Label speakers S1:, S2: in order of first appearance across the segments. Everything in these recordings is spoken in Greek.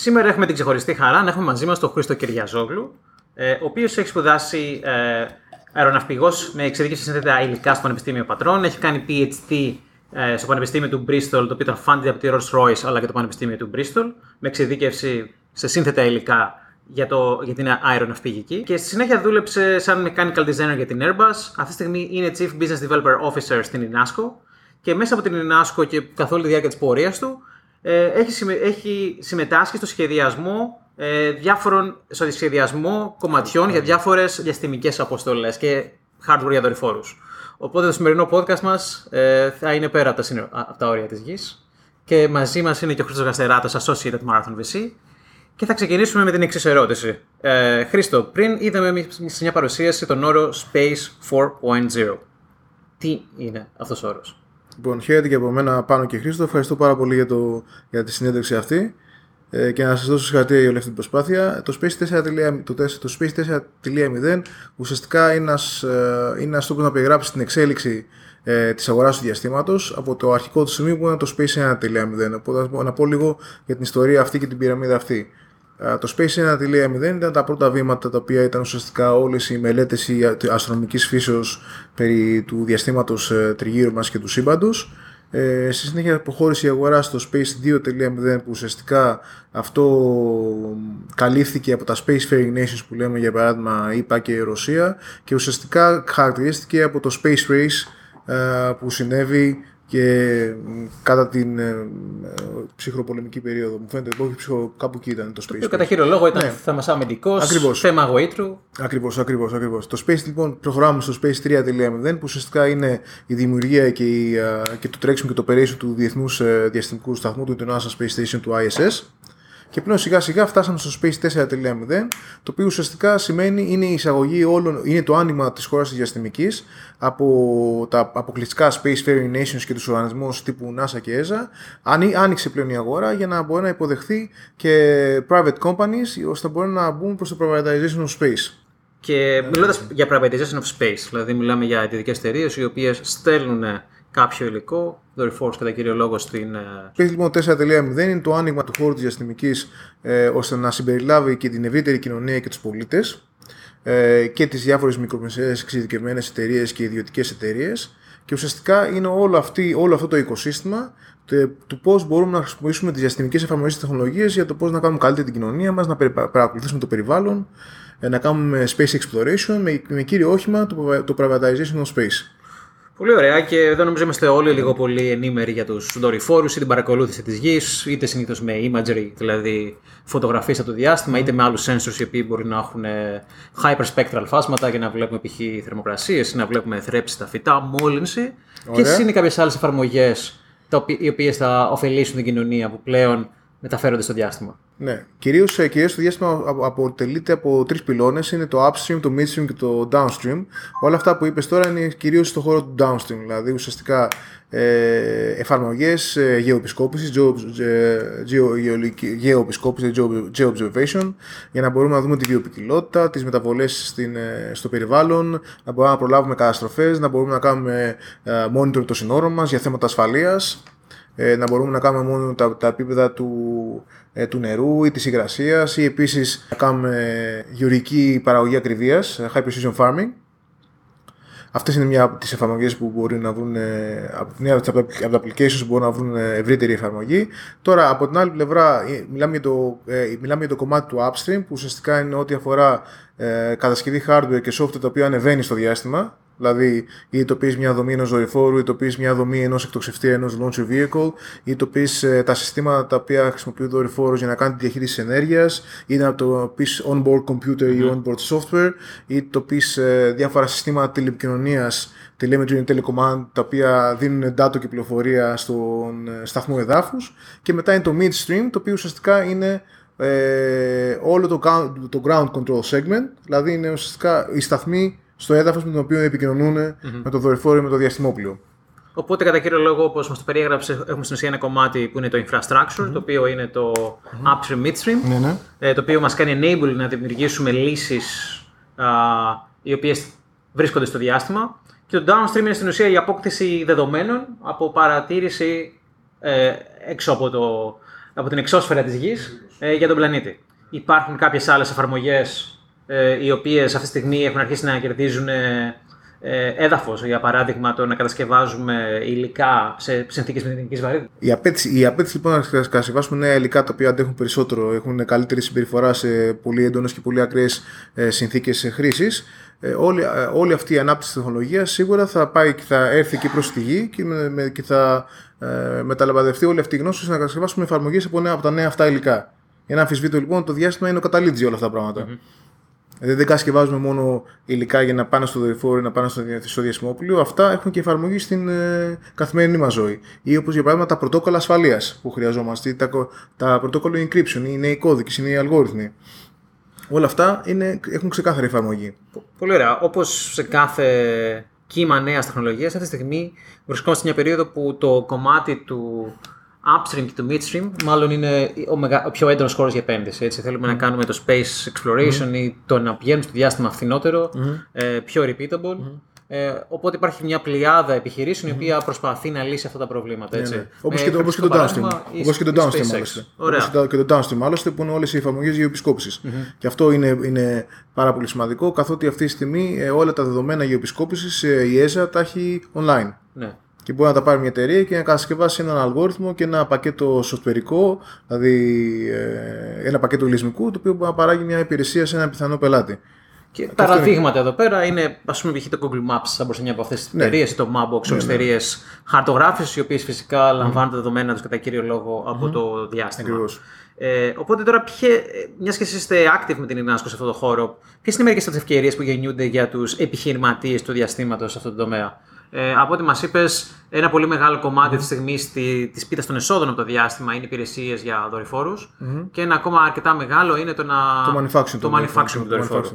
S1: Σήμερα έχουμε την ξεχωριστή χαρά να έχουμε μαζί μας τον Χρήστο Κυριαζόγλου, ε, ο οποίος έχει σπουδάσει ε, αεροναυπηγός με εξειδίκευση σύνθετα υλικά στο Πανεπιστήμιο Πατρών. Έχει κάνει PhD ε, στο Πανεπιστήμιο του Bristol, το οποίο ήταν funded από τη Rolls Royce αλλά και το Πανεπιστήμιο του Bristol, με εξειδίκευση σε σύνθετα υλικά για, το, για την αεροναυπηγική. Και στη συνέχεια δούλεψε σαν mechanical designer για την Airbus. Αυτή τη στιγμή είναι Chief Business Developer Officer στην INASCO. Και μέσα από την INASCO και καθ' όλη τη διάρκεια της πορείας του, ε, έχει, συμμε, έχει συμμετάσχει στο σχεδιασμό ε, διάφορων, στο σχεδιασμό κομματιών για διάφορες διαστημικές αποστολές και hardware για δορυφόρους. Οπότε το σημερινό podcast μας ε, θα είναι πέρα από τα, σύνο- από τα όρια της γης. Και μαζί μας είναι και ο Χρήστος Γαστεράτο, Associated Marathon VC. Και θα ξεκινήσουμε με την εξής ερώτηση. Ε, Χρήστο, πριν είδαμε σε μια παρουσίαση τον όρο Space 4.0. Τι είναι αυτός ο όρος;
S2: Λοιπόν, χαίρετε και από μένα πάνω και Χρήστο. Ευχαριστώ πάρα πολύ για, το, για τη συνέντευξη αυτή ε, και να σας δώσω συγχαρητήρια για όλη αυτή την προσπάθεια. Το Space 4.0 το, τεσ- το Space 4.0 ουσιαστικά είναι ένας, ε, είναι ένας τρόπος να περιγράψεις την εξέλιξη ε, της αγοράς του διαστήματος από το αρχικό του σημείο που είναι το Space 1.0. Οπότε να- να πω λίγο για την ιστορία αυτή και την πυραμίδα αυτή. Ε, Το Space 1.0 ήταν τα πρώτα βήματα τα οποία ήταν ουσιαστικά όλες οι μελέτες η αστρονομικής φύσεως περί του διαστήματος ε, τριγύρω μας και του σύμπαντος. Ε, στη συνέχεια προχώρησε η αγορά στο Space 2.0 που ουσιαστικά αυτό καλύφθηκε από τα Space Faring Nations που λέμε για παράδειγμα ΙΠΑ και η Ρωσία και ουσιαστικά χαρακτηρίστηκε από το Space Race ε, που συνέβη και μ, κατά την ε, ε, ψυχροπολεμική περίοδο. Μου φαίνεται όχι ψυχρο, κάπου εκεί ήταν το Space
S1: Το
S2: Race.
S1: κατά κύριο λόγο ήταν
S2: Ναι.
S1: θέμα αμυντικό,
S2: Ακριβώς.
S1: θέμα γοήτρου.
S2: Ακριβώς, ακριβώς, ακριβώς. Το Space λοιπόν προχωράμε στο Space 3.0 που ουσιαστικά είναι η δημιουργία και, η, α, και το τρέξιμο και το operation του Διεθνούς ε, Διαστημικού Σταθμού του NASA Space Station του ISS και πλέον σιγά σιγά φτάσαμε στο Space 4.0 το οποίο ουσιαστικά σημαίνει είναι η εισαγωγή όλων, είναι το άνοιγμα της χώρας της διαστημικής από τα αποκλειστικά Space Faring Nations και τους οργανισμούς τύπου NASA και ESA Άνοι- άνοιξε πλέον η αγορά για να μπορεί να υποδεχθεί και private companies ώστε να μπορούν να μπουν προς το privatization of space.
S1: Και μιλώντας για privatization of space, δηλαδή μιλάμε για ιδιωτικέ εταιρείες οι οποίες στέλνουν κάποιο υλικό, δορυφόρου κατά κύριο λόγο στην. ε,
S2: Space λοιπόν 4.0 είναι το άνοιγμα του χώρου της διαστημικής ε, ώστε να συμπεριλάβει και την ευρύτερη κοινωνία και τους πολίτες ε, και τις διάφορες μικρομεσαίες εξειδικευμένες εταιρείες και ιδιωτικές εταιρείες. και ουσιαστικά είναι όλο, αυτή, όλο αυτό το οικοσύστημα τε- του πώς μπορούμε να χρησιμοποιήσουμε τις διαστημικές εφαρμογές της τεχνολογίας για το πώς να κάνουμε καλύτερη την κοινωνία μας, να περι- παρακολουθήσουμε το περιβάλλον, ε, να κάνουμε space exploration με, με κύριο όχημα το, το privatization of space.
S1: Πολύ ωραία και εδώ νομίζω είμαστε όλοι λίγο πολύ ενήμεροι για τους δορυφόρους ή την παρακολούθηση της γης, είτε συνήθως με imagery, δηλαδή φωτογραφίες από το διάστημα, είτε με άλλους sensors οι οποίοι μπορεί να έχουν ε, hyperspectral φάσματα για να βλέπουμε π.χ. θερμοκρασίες ή να βλέπουμε θρέψη στα φυτά, μόλυνση. Και
S2: Ωραία.
S1: είναι κάποιες άλλες εφαρμογές οι οποίες θα ωφελήσουν την κοινωνία που πλέον μεταφέρονται στο διάστημα.
S2: Ναι, κυρίως, ε, κυρίως το διάστημα απο- αποτελείται από τρεις πυλώνες, είναι το upstream, το midstream και το downstream. Όλα αυτά που είπες τώρα είναι κυρίως στον χώρο του downstream, δηλαδή ουσιαστικά ε, εφαρμογές ε, γεωεπισκόπησης, geo, ε, geo, γεωλική- γεωεπισκόπησης, geo, geo-observation, για να μπορούμε να δούμε τη βιοποικιλότητα, τις μεταβολές στην, ε, στο περιβάλλον, να μπορούμε να προλάβουμε καταστροφές, να μπορούμε να κάνουμε ε, monitor των συνόρων μας για θέματα ασφαλείας ε, να μπορούμε να κάνουμε μόνο τα, τα επίπεδα του, ε, του νερού ή της υγρασίας ή επίσης να κάνουμε γεωρική παραγωγή ακριβίας, ε, high precision farming. Αυτές είναι μια από τις εφαρμογές που μπορεί να βρουν, ε, από- μια από τα- από τα applications που μπορούν να βρουν ε, ευρύτερη εφαρμογή. Τώρα, από την άλλη πλευρά, ε, μιλάμε για το, ε, μιλάμε για το κομμάτι του upstream, που ουσιαστικά είναι ό,τι αφορά ε, κατασκευή hardware και software το οποίο ανεβαίνει στο διάστημα, Δηλαδή, ειδοποιεί μια δομή ενός δορυφόρου, ειδοποιεί μια δομή ενός εκτοξευτή ενός launcher vehicle, ειδοποιεί ε, τα συστήματα τα οποία χρησιμοποιεί ο δορυφόρος για να κάνει τη διαχείριση ενέργειας, ή να το πει onboard computer ή onboard software, ή το πει ε, διάφορα συστήματα τηλεπικοινωνίας, telemetry και telecommand, τα οποία δίνουν data και πληροφορία στον ε, σταθμό εδάφους. Και μετά είναι το midstream, το οποίο ουσιαστικά είναι ε, όλο το, ground- το ground control segment, δηλαδή είναι ουσιαστικά οι σταθμοί στο έδαφος με τον οποίο επικοινωνούν με το δορυφόρο ή με το διαστημόπλιο.
S1: Οπότε, κατά κύριο λόγο, όπως μας το περιέγραψε, έχουμε στην ουσία ένα κομμάτι που είναι το infrastructure, το οποίο είναι το upstream, midstream,
S2: Ναι, ναι.
S1: ε, το οποίο μας κάνει enable να δημιουργήσουμε λύσεις οι οποίες βρίσκονται στο διάστημα. Και το downstream είναι στην ουσία η απόκτηση δεδομένων από παρατήρηση ε, έξω από, το, από την εξώσφαιρα της γης ε, για τον πλανήτη. Υπάρχουν κάποιες άλλες εφαρμογές ε, οι οποίες αυτή τη στιγμή έχουν αρχίσει να κερδίζουν ε, ε, έδαφος, για παράδειγμα το να κατασκευάζουμε υλικά σε συνθήκες μηδενικής βαρύτητας.
S2: Η απέτηση, η απέτηση λοιπόν να κατασκευάσουμε νέα υλικά τα οποία αντέχουν περισσότερο, έχουν καλύτερη συμπεριφορά σε πολύ έντονες και πολύ ακραίες συνθήκες χρήσης. Ε, όλη, ε, όλη αυτή η ανάπτυξη τεχνολογίας σίγουρα θα πάει και θα έρθει και προς τη γη και, με, με- και θα ε, μεταλαμπαδευτεί όλη αυτή η γνώση ώστε να κατασκευάσουμε εφαρμογές από, νέα- από τα νέα αυτά υλικά. Για να αμφισβήτω λοιπόν το διάστημα είναι ο καταλήτης για όλα αυτά τα πράγματα. Δηλαδή δεν κατασκευάζουμε μόνο υλικά για να πάνε στο δορυφόρο ή να πάνε στο, δια- στο διαστημόπλιο. Αυτά έχουν και εφαρμογή στην ε, καθημερινή μας ζωή. Ή όπως για παράδειγμα τα πρωτόκολλα ασφαλείας που χρειαζόμαστε, ή τα, κο- τα πρωτόκολλα encryption, οι νέοι κώδικες, οι νέοι αλγόριθμοι. Όλα αυτά είναι, έχουν ξεκάθαρη εφαρμογή.
S1: Πολύ ωραία. Όπως σε κάθε κύμα νέας τεχνολογίας, αυτή τη στιγμή βρισκόμαστε σε μια περίοδο που το κομμάτι του upstream και του midstream μάλλον είναι ο, μεγα... ο πιο έντονος χώρος για επένδυση. Έτσι. Θέλουμε να κάνουμε το space exploration ή το να πηγαίνουμε στο διάστημα φθηνότερο, ε, πιο repeatable. Ε, οπότε υπάρχει μια πλειάδα επιχειρήσεων η οποία προσπαθεί να λύσει αυτά τα προβλήματα. Έτσι.
S2: Όπως
S1: Με
S2: και, το- όπως και το
S1: χαρακτηριστικό
S2: downstream.
S1: παράδειγμα, η-
S2: Όπως και το
S1: η
S2: downstream,
S1: SpaceX.
S2: άλλωστε.
S1: Ωραία.
S2: Όπως και το- και το downstream, άλλωστε, που είναι όλες οι εφαρμογές γεωεπισκόπηση. Και αυτό είναι, είναι πάρα πολύ σημαντικό, καθότι αυτή τη στιγμή ε, όλα τα δεδομένα γεωεπισκόπησης η ESA τα έχει online.
S1: Ναι.
S2: Και μπορεί να τα πάρει μια εταιρεία και να κατασκευάσει έναν αλγόριθμο και ένα πακέτο softwareικό, δηλαδή ε, ένα πακέτο λυσμικού, το οποίο μπορεί να παράγει μια υπηρεσία σε έναν πιθανό πελάτη.
S1: Και παραδείγματα εδώ πέρα είναι, ας πούμε, π.χ. το Google Maps, θα μπορούσε να είναι από αυτές τις εταιρείες, ή το Mapbox, όλε τι εταιρείες χαρτογράφησης, οι οποίες φυσικά λαμβάνουν τα δεδομένα τους κατά κύριο λόγο από το διάστημα.
S2: Ακριβώς.
S1: Ε, οπότε τώρα, μιας και εσεί είστε active με την Ινάσκο σε αυτό το χώρο, ποιες είναι μερικές από τις ευκαιρίες που γεννιούνται για τους επιχειρηματίες του διαστήματος σε αυτό το τομέα; Ε, από ό,τι μας είπες, ένα πολύ μεγάλο κομμάτι τη στιγμή της πίτας των εσόδων από το διάστημα είναι υπηρεσίες για δορυφόρους. Και ένα ακόμα αρκετά μεγάλο είναι το να.
S2: Το manufacturing.
S1: το manufacturing του δορυφόρου.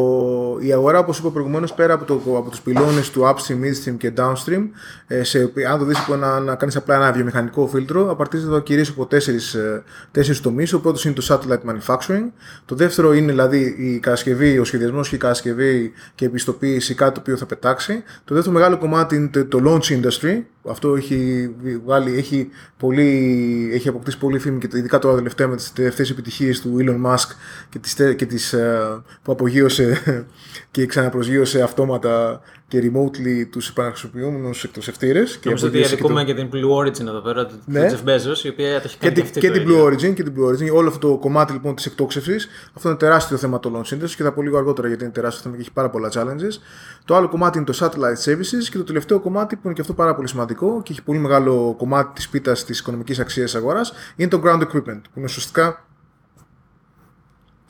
S2: Manufacturing, ακριβώς. Ο- η αγορά, όπως είπα προηγουμένως, πέρα από, το, από τους πυλώνες του upstream, midstream και downstream, ε, σε, αν το δεις από ένα, να κάνεις απλά ένα βιομηχανικό φίλτρο, απαρτίζεται κυρίως από τέσσερις, ε, τέσσερις τομείς. Ο πρώτος είναι το satellite manufacturing. Το δεύτερο είναι δηλαδή η κατασκευή, ο σχεδιασμός και η κατασκευή και η επιστοποίηση κάτι το οποίο θα πετάξει. Το δεύτερο μεγάλο κομμάτι είναι το- το launch industry. Αυτό έχει, βγάλει, έχει, πολύ, έχει αποκτήσει πολύ φήμη και ειδικά τώρα τελευταία με τις τελευταίες επιτυχίες του Elon Musk και τις, τε- και τις, ε, που απογείωσε και ξαναπροσγείωσε αυτόματα και remotely τους επαναχρησιμοποιούμενους εκτοσευτήρες. Και
S1: Νομίζω ότι
S2: απογείωσε και το-
S1: αδικούμε και την Blue Origin εδώ πέρα, του
S2: Ναι.
S1: Jeff Bezos, η οποία το έχει
S2: και,
S1: κάνει
S2: την,
S1: αυτή
S2: και
S1: το
S2: την
S1: ίδιο.
S2: Blue Origin και την Blue Origin. Όλο αυτό το κομμάτι λοιπόν της εκτόξευσης. Αυτό είναι τεράστιο θέμα το launch industry και θα πω λίγο αργότερα γιατί είναι τεράστιο θέμα και έχει πάρα πολλά challenges. Το άλλο κομμάτι είναι το satellite services και το τελευταίο κομμάτι που είναι και αυτό πάρα πολύ σημαντικό και έχει πολύ μεγάλο κομμάτι της πίτας της οικονομικής αξίας αγοράς είναι το ground equipment που είναι ουσιαστικά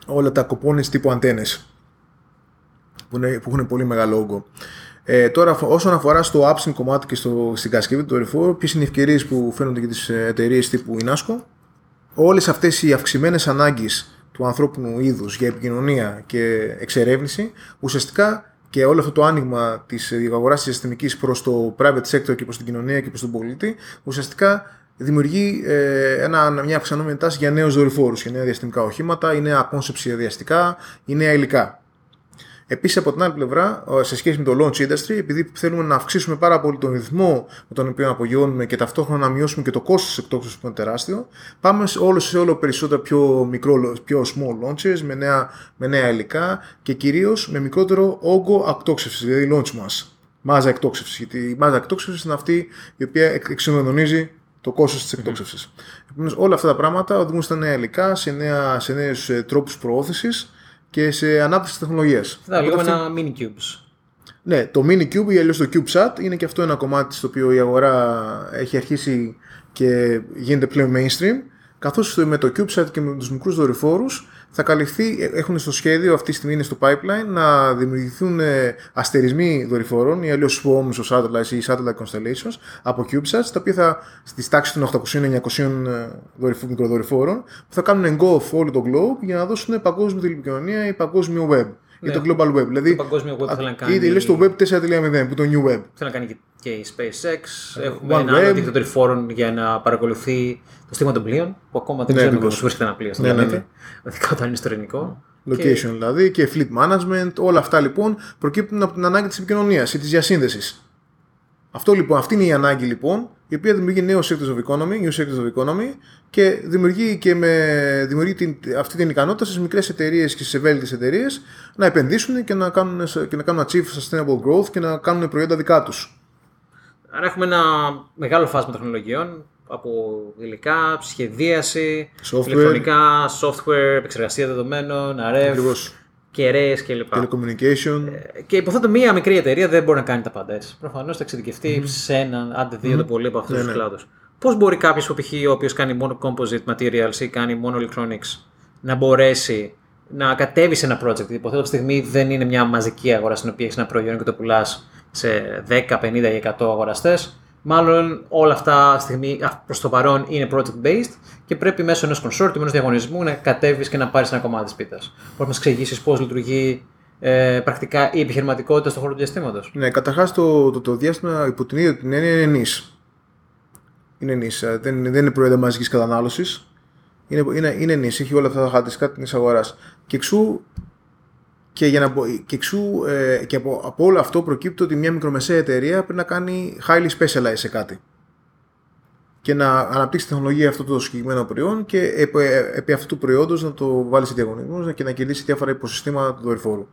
S2: όλα τα κοπώνες τύπου αντένες που, είναι, που έχουν πολύ μεγάλο όγκο. Ε, τώρα, αφ- όσον αφορά στο upstream κομμάτι και στο, στην κατασκευή του δορυφόρου, ποιες είναι οι ευκαιρίες που φαίνονται για τις εταιρείες τύπου Inasco. Όλες αυτές οι αυξημένες ανάγκες του ανθρώπινου είδους για επικοινωνία και εξερεύνηση, ουσιαστικά και όλο αυτό το άνοιγμα της αγορά της διαστημική προς το private sector και προς την κοινωνία και προς τον πολίτη, ουσιαστικά δημιουργεί ε, ένα, μια αυξανόμενη τάση για νέους δορυφόρους, για νέα διαστημικά οχήματα, ή νέα concepts διαστικά, ή νέα υλικά. Επίσης, από την άλλη πλευρά, ε, σε σχέση με το launch industry, επειδή θέλουμε να αυξήσουμε πάρα πολύ τον ρυθμό με τον οποίο απογειώνουμε και ταυτόχρονα να μειώσουμε και το κόστο της εκτόξευση που είναι τεράστιο, πάμε σε όλο, σε όλο περισσότερα πιο, μικρό, πιο small launches με νέα, με νέα υλικά και κυρίως με μικρότερο όγκο εκτόξευσης, δηλαδή launch mass. Μάζα εκτόξευσης. Γιατί η μάζα εκτόξευσης είναι αυτή η οποία εξ- εξομονωνίζει το κόστος της εκτόξευσης. Επομένως, όλα αυτά τα πράγματα οδηγούν στα νέα υλικά, σε, νέα, σε νέους τρόπους προώθησης και σε ανάπτυξη τεχνολογίας.
S1: Θα λέγαμε ένα mini cubes.
S2: Ναι, το Minikube ή αλλιώς το CubeSat είναι και αυτό ένα κομμάτι στο οποίο η αγορά έχει αρχίσει και γίνεται πλέον mainstream. Καθώς με το CubeSat και με τους μικρούς δορυφόρους θα καλυφθεί, έχουν στο σχέδιο αυτή τη στιγμή είναι στο pipeline να δημιουργηθούν ε, αστερισμοί δορυφόρων ή αλλιώς swarms of satellites ή satellite constellations από CubeSats, τα οποία θα στις τάξεις των 800-900 μικροδορυφόρων που θα κάνουν engulf όλο το globe για να δώσουν παγκόσμια τηλεπικοινωνία ή παγκόσμιο web.
S1: Ναι.
S2: Ή το global web. Δηλαδή,
S1: Το παγκόσμιο web θέλει να κάνει-
S2: Είτε λες το web 4.0 που το new web.
S1: Θέλω να κάνει και- και η SpaceX. Έχουμε
S2: OneWeb.
S1: ένα άλλο δίκτυο δορυφόρων για να παρακολουθεί το στίγμα των πλοίων, που ακόμα δεν
S2: Ναι,
S1: ξέρουμε
S2: ακριβώς.
S1: πώς βρίσκεται ένα πλοίο στον
S2: Ναι, ναι,
S1: πλανήτη. Ειδικά όταν είναι στο ελληνικό.
S2: Location δηλαδή και fleet management, όλα αυτά λοιπόν προκύπτουν από την ανάγκη της επικοινωνίας ή της διασύνδεσης. Αυτό λοιπόν, αυτή είναι η ανάγκη λοιπόν, η οποία δημιουργεί νέο sectors of economy, new sectors of economy και δημιουργεί, και με, δημιουργεί την, αυτή την ικανότητα στις μικρές εταιρείες και στις ευέλικτες εταιρείες να επενδύσουν και να, κάνουν, και να κάνουν achieve sustainable growth και να κάνουν προϊόντα δικά τους.
S1: Άρα έχουμε ένα μεγάλο φάσμα τεχνολογιών από υλικά, σχεδίαση,
S2: Software.
S1: ηλεκτρονικά, software, επεξεργασία δεδομένων, RF,
S2: Ακριβώς.
S1: κεραίες κλπ.
S2: Telecommunication.
S1: Και υποθέτω μία μικρή εταιρεία δεν μπορεί να κάνει τα πάντα έτσι. Προφανώς θα εξειδικευτεί σε έναν, άντε δύο το πολύ από αυτούς
S2: Ναι,
S1: τους
S2: ναι.
S1: κλάδους. Πώς μπορεί κάποιος που π.χ. ο οποίος κάνει μόνο composite materials ή κάνει μόνο electronics να μπορέσει να κατέβει σε ένα project; Γιατί υποθέτω αυτή τη στιγμή δεν είναι μια μαζική αγορά στην οποία έχεις ένα προϊόν και το πουλάς σε 10, 50 ή 100 αγοραστές. Μάλλον όλα αυτά στιγμή προς το παρόν είναι project based και πρέπει μέσω ενός consortium, ενός διαγωνισμού να κατέβεις και να πάρεις ένα κομμάτι της πίτας. Μπορείς να μας εξηγήσεις πώς λειτουργεί ε, πρακτικά η επιχειρηματικότητα στον χώρο του διαστήματος.
S2: Ναι, καταρχάς το, το, το διάστημα υπό την ίδια την έννοια είναι νης. Είναι νης. ε, Δεν, δεν είναι προϊόντα μαζικής κατανάλωσης. Είναι, είναι, είναι νης. Έχει όλα αυτά τα χαρακτηριστικά της αγοράς. Και εξού, και, για να, μπο- και, εξού ε, και από, από όλο αυτό προκύπτει ότι μια μικρομεσαία εταιρεία πρέπει να κάνει highly specialized σε κάτι. Και να αναπτύξει τεχνολογία αυτό το συγκεκριμένο προϊόν και επί, επί αυτού του προϊόντος να το βάλει σε διαγωνισμούς και να κερδίσει διάφορα υποσυστήματα του δορυφόρου.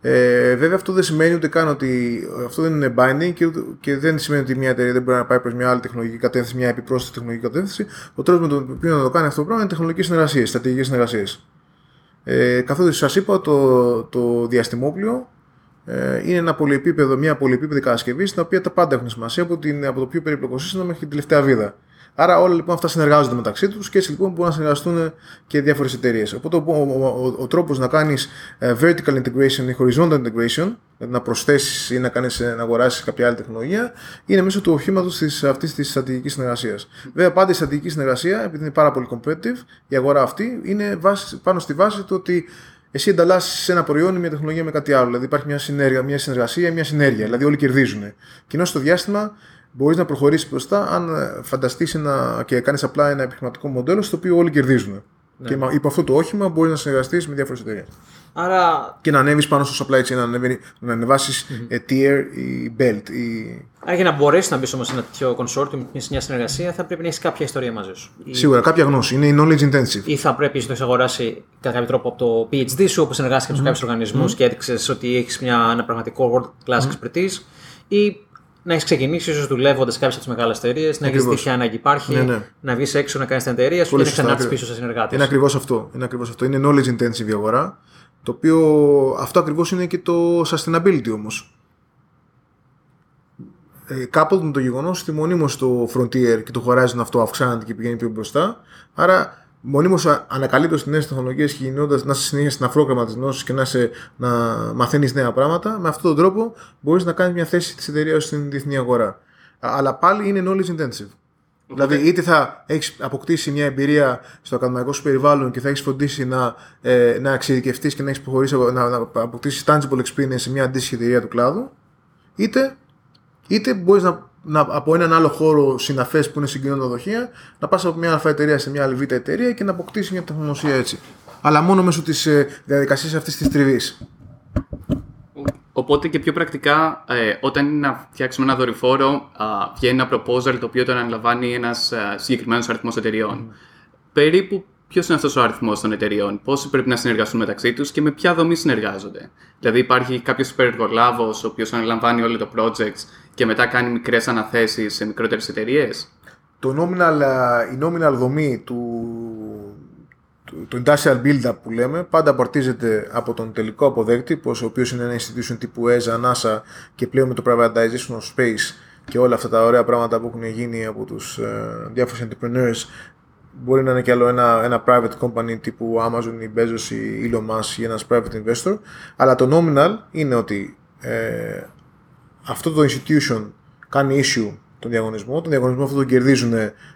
S2: Ε, βέβαια αυτό δεν σημαίνει ούτε καν ότι αυτό δεν είναι binding και, ούτε- και δεν σημαίνει ότι μια εταιρεία δεν μπορεί να πάει προς μια άλλη τεχνολογική κατεύθυνση, μια επιπρόσθετη τεχνολογική κατεύθυνση. Ο τρόπος με τον οποίο να το κάνει αυτό το πράγμα είναι τεχνολογικές συνεργασίες, στρατηγικές συνεργασίες. Ε, Καθότι σας είπα, το, το διαστημόπλιο ε, είναι ένα πολυεπίπεδο, μια πολυεπίπεδη κατασκευή στην οποία τα πάντα έχουν σημασία από, την, από το πιο περίπλοκο σύστημα μέχρι την τελευταία βίδα. Άρα όλα λοιπόν αυτά συνεργάζονται μεταξύ τους και έτσι λοιπόν μπορούν να συνεργαστούν και διάφορες εταιρείες. Οπότε ο, ο, ο, ο τρόπος να κάνεις vertical integration ή horizontal integration, δηλαδή να προσθέσεις ή να, κάνεις, ε, να αγοράσεις κάποια άλλη τεχνολογία, είναι μέσω του οχήματος αυτής της στρατηγικής συνεργασίας. Βέβαια, πάντα η στρατηγική συνεργασία, επειδή είναι πάρα πολύ competitive, η αγορά αυτή είναι βάση, πάνω στη βάση του ότι εσύ ανταλλάσσεις ένα προϊόν ή μια τεχνολογία με κάτι άλλο. Δηλαδή υπάρχει μια, συνέργεια, μια συνεργασία, μια συνέργεια. Δηλαδή όλοι κερδίζουν. Και ενώ στο διάστημα μπορείς να προχωρήσεις μπροστά αν φανταστείς και κάνεις απλά ένα επιχειρηματικό μοντέλο στο οποίο όλοι κερδίζουν. Και με- υπό αυτό το όχημα μπορείς να συνεργαστείς με διάφορες εταιρείες.
S1: Άρα,
S2: Και να ανέβεις πάνω στο supply chain, να, ανέβει, να ανεβάσεις tier ή belt. Ή...
S1: άρα για να μπορέσεις να μπεις όμως σε ένα τέτοιο consortium, σε μια συνεργασία, θα πρέπει να έχεις κάποια ιστορία μαζί σου. Ή-
S2: Σίγουρα κάποια γνώση. Είναι η knowledge intensive.
S1: Ή θα πρέπει να το έχεις αγοράσει κατά κάποιο τρόπο από το PhD σου, όπου συνεργάστηκες με κάποιους οργανισμούς και έδειξες ότι έχεις ένα πραγματικό world class expertise, ή να έχεις ξεκινήσει ίσως δουλεύοντας σε κάποιες από τις μεγάλες εταιρείες, να έχεις
S2: Ακριβώς.
S1: δει ποια ανάγκη υπάρχει,
S2: Ναι, ναι.
S1: να βγεις έξω να κάνεις την εταιρεία σου
S2: Πολύ
S1: και να
S2: σωστά,
S1: ξανάρθεις
S2: ακριβώς.
S1: πίσω σε συνεργάτες.
S2: Είναι ακριβώς αυτό. Είναι ακριβώς αυτό. Είναι knowledge intensive η αγορά. Το οποίο αυτό ακριβώς είναι και το sustainability όμως. Ε, coupled με το γεγονός ότι μονίμως το frontier και το horizon αυτό αυξάνεται και πηγαίνει πιο μπροστά. Άρα, μονίμως ανακαλύπτω τι νέες τεχνολογίες και γινώντα να είσαι συνέχεια στην αφρόγραμμα τη γνώση και να, σε, να μαθαίνεις νέα πράγματα, με αυτόν τον τρόπο μπορείς να κάνεις μια θέση της εταιρείας στην διεθνή αγορά. Α- Αλλά πάλι είναι knowledge intensive. Δηλαδή, είτε θα έχεις αποκτήσει μια εμπειρία στο ακαδημαϊκό σου περιβάλλον και θα έχεις φροντίσει να, ε, να εξειδικευτείς και να έχεις προχωρήσει να, να αποκτήσεις tangible experience σε μια αντίστοιχη εταιρεία του κλάδου, είτε, είτε μπορείς να, να, από έναν άλλο χώρο συναφές που είναι συγκοινωνία δοχεία να πας από μια αλφα εταιρεία σε μια άλλη β εταιρεία και να αποκτήσεις μια τεχνογνωσία έτσι. Αλλά μόνο μέσω της ε, διαδικασίας αυτής της τριβής.
S3: Οπότε και πιο πρακτικά, ε, όταν είναι να φτιάξουμε ένα δορυφόρο, α, βγαίνει ένα proposal το οποίο το αναλαμβάνει ένας συγκεκριμένος αριθμός εταιριών. Περίπου ποιος είναι αυτός ο αριθμός των εταιριών, πόσοι πρέπει να συνεργαστούν μεταξύ τους και με ποια δομή συνεργάζονται; Δηλαδή, υπάρχει κάποιος υπεργολάβος ο οποίος αναλαμβάνει όλο το project και μετά κάνει μικρές αναθέσεις σε μικρότερες εταιρείες;
S2: το nominal, α, η nominal δομή του, του, το industrial build-up που λέμε πάντα απορτίζεται από τον τελικό αποδέκτη, πως, ο οποίος είναι ένα institution τύπου ESA, NASA και πλέον με το privatization of space και όλα αυτά τα ωραία πράγματα που έχουν γίνει από τους ε, διάφορους entrepreneurs μπορεί να είναι και άλλο ένα, ένα private company τύπου Amazon ή Bezos ή Elon Musk ή ένας private investor αλλά το nominal είναι ότι ε, αυτό το institution κάνει issue τον διαγωνισμό. Τον διαγωνισμό αυτό τον κερδίζουν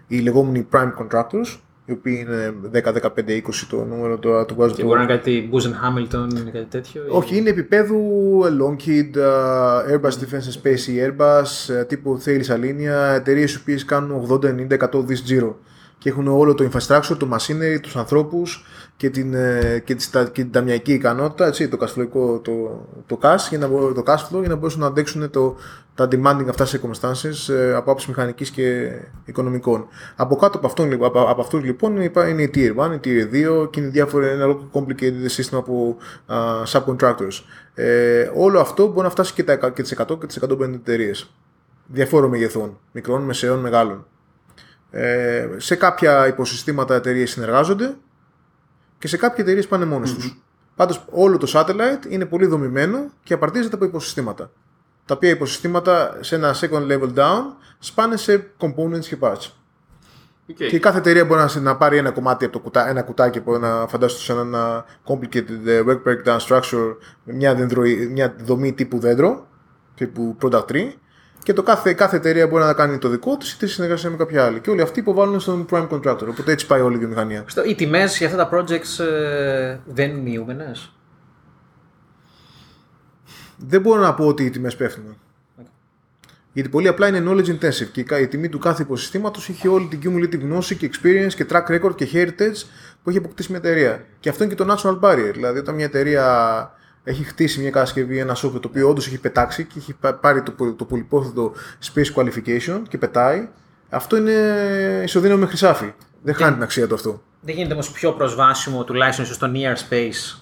S2: οι λεγόμενοι prime contractors, οι οποίοι είναι 10, 15, 20 το νούμερο το, το βάζω.
S1: Και μπορεί να είναι κάτι Booz Hamilton ή κάτι τέτοιο. ή-
S2: Όχι, είναι επίπεδου Lockheed, uh, Airbus Defense and Space ή Airbus, uh, τύπου Thales Alenia, εταιρείες οι οποίες κάνουν 80, 90, 100 δις τζίρο. Και έχουν όλο το infrastructure, το machinery, τους ανθρώπους και την, ε, και τη, και την ταμιακή ικανότητα, έτσι, το cash flow, το, το, cash, για να, μπο- το cash flow για να μπορέσουν να αντέξουν το, τα demanding αυτά circumstances ε, από άψη μηχανικής και οικονομικών. Από κάτω από, αυτόν, λοιπόν- από, από αυτούς λοιπόν είναι είναι η Tier 1, η Tier 2 και είναι διάφορα, ένα ολόκληρο complicated σύστημα από α, subcontractors. Ε, όλο αυτό μπορεί να φτάσει και, τα, εκα- και τις 100 και τις 150 εταιρείες. Διαφόρων μεγεθών, μικρών, μεσαίων, μεγάλων. Ε, σε κάποια υποσυστήματα εταιρείες συνεργάζονται και σε κάποια εταιρείες πάνε μόνες τους. Πάντως, όλο το satellite είναι πολύ δομημένο και απαρτίζεται από υποσυστήματα. Τα οποία υποσυστήματα σε ένα second level down σπάνε σε components και parts.
S3: Ok.
S2: Και κάθε εταιρεία μπορεί να, να πάρει ένα κομμάτι από το κουτά, ένα κουτάκι από ένα, φαντάσου σε ένα complicated ε, work breakdown structure με μια, δεντροϊ- μια δομή τύπου δέντρο, τύπου product tree, και το κάθε, κάθε εταιρεία μπορεί να κάνει το δικό της είτε σε συνεργασία με κάποια άλλη. Και όλοι αυτοί υποβάλλουν στον prime contractor. Οπότε έτσι πάει όλη η βιομηχανία.
S1: Στο- Οι τιμές για αυτά τα projects ε, δεν είναι μειούμενες;
S2: Δεν μπορώ να πω ότι οι τιμές πέφτουν. Γιατί πολύ απλά είναι knowledge intensive και η κα- η τιμή του κάθε υποσυστήματος έχει όλη την cumulative γνώση και experience και track record και heritage που έχει αποκτήσει μια εταιρεία. Και αυτό είναι και το natural barrier. Δηλαδή, όταν μια εταιρεία έχει χτίσει μια κατασκευή, ένα software το οποίο όντως έχει πετάξει και έχει πα- πάρει το, πο- το πολυπόθετο space qualification και πετάει, αυτό είναι ισοδύναμο με χρυσάφι. Δεν χάνει την αξία του αυτό.
S1: Δεν γίνεται όμως πιο προσβάσιμο τουλάχιστον ίσως στο near space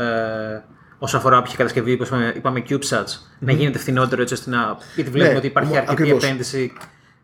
S1: ε, όσον αφορά όποια κατασκευή, όπως είπαμε, είπαμε CubeSats, να γίνεται φθηνότερο έτσι ώστε να. Γιατί βλέπουμε
S2: Ναι,
S1: ότι υπάρχει
S2: μα-
S1: αρκετή
S2: ακριβώς.
S1: επένδυση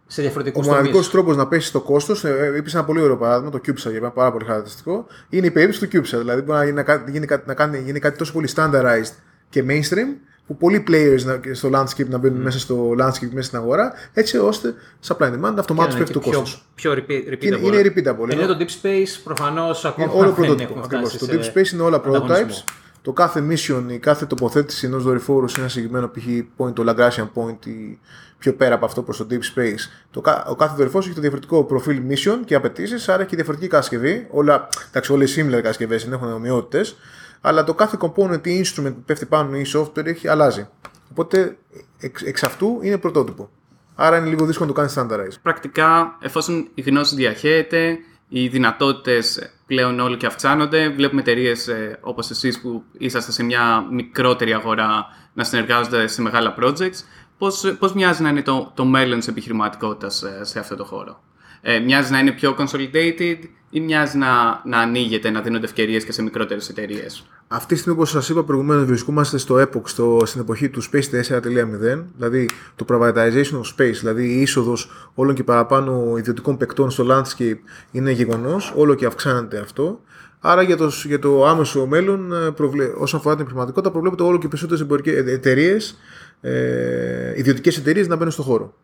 S1: σε διαφορετικούς
S2: Ο
S1: τομείς.
S2: μοναδικό τρόπος να πέσεις το κόστος, είπε ένα πολύ ωραίο παράδειγμα, το CubeSat, για μένα πάρα πολύ χαρακτηριστικό, είναι η περίπτωση του CubeSat. Δηλαδή μπορεί να γίνει, να κα- γίνει, κάτι- να κάνει, γίνει κάτι τόσο πολύ standardized και mainstream, που πολλοί players να- στο landscape να μπαίνουν μέσα στο landscape, μέσα στην αγορά, έτσι ώστε supply and demand αυτομάτως
S1: είναι
S2: πέφτει το
S1: και πιο,
S2: κόστος.
S1: πιο repeat- repeatable.
S2: Είναι- είναι repeatable.
S1: Ενώ το Deep Space προφανώς ακόμα
S2: Όλο
S1: δεν
S2: πρωτότυπο.
S1: έχουμε
S2: Ακριβώς.
S1: φτάσει
S2: Το
S1: σε
S2: Deep Space είναι όλα
S1: ανταγωνισμό.
S2: prototypes. Το κάθε mission, η κάθε τοποθέτηση ενός δορυφόρου σε ένα συγκεκριμένο π.χ. point, το Lagrangian point ή πιο πέρα από αυτό προ το Deep Space. Το, κα- ο κάθε δορυφόρο έχει το διαφορετικό προφίλ mission και απαιτήσεις, άρα έχει διαφορετική κατασκευή. Όλα, εντάξει, όλε οι similar κατασκευές δεν έχουν ομοιότητες, αλλά το κάθε component ή instrument που πέφτει πάνω ή software έχει, αλλάζει. Οπότε εξ, εξ αυτού είναι πρωτότυπο. Άρα είναι λίγο δύσκολο να το κάνεις standardize.
S3: Πρακτικά, εφόσον η γνώση διαχέεται, οι δυνατότητες πλέον όλο και αυξάνονται. Βλέπουμε εταιρείες όπως εσείς που είσαστε σε μια μικρότερη αγορά να συνεργάζονται σε μεγάλα projects. Πώς, πώς μοιάζει να είναι το, το μέλλον της επιχειρηματικότητας ε, σε αυτό το χώρο; Ε, μοιάζει να είναι πιο consolidated ή μοιάζει να, να ανοίγεται, να δίνονται ευκαιρίες και σε μικρότερες εταιρείες;
S2: Αυτή τη στιγμή, όπως σας είπα προηγουμένως, βρισκόμαστε στο Epoch, στο, στην εποχή του Space 4.0, δηλαδή το privatization of space, δηλαδή η είσοδος όλων και παραπάνω ιδιωτικών παικτών στο landscape είναι γεγονός, όλο και αυξάνεται αυτό. Άρα για το, για το άμεσο μέλλον, ε, προβλε... όσον αφορά την επιχειρηματικότητα, προβλέπεται όλο και περισσότερες εταιρείες, ε, ιδιωτικές εταιρείες να μπαίνουν στο χώρο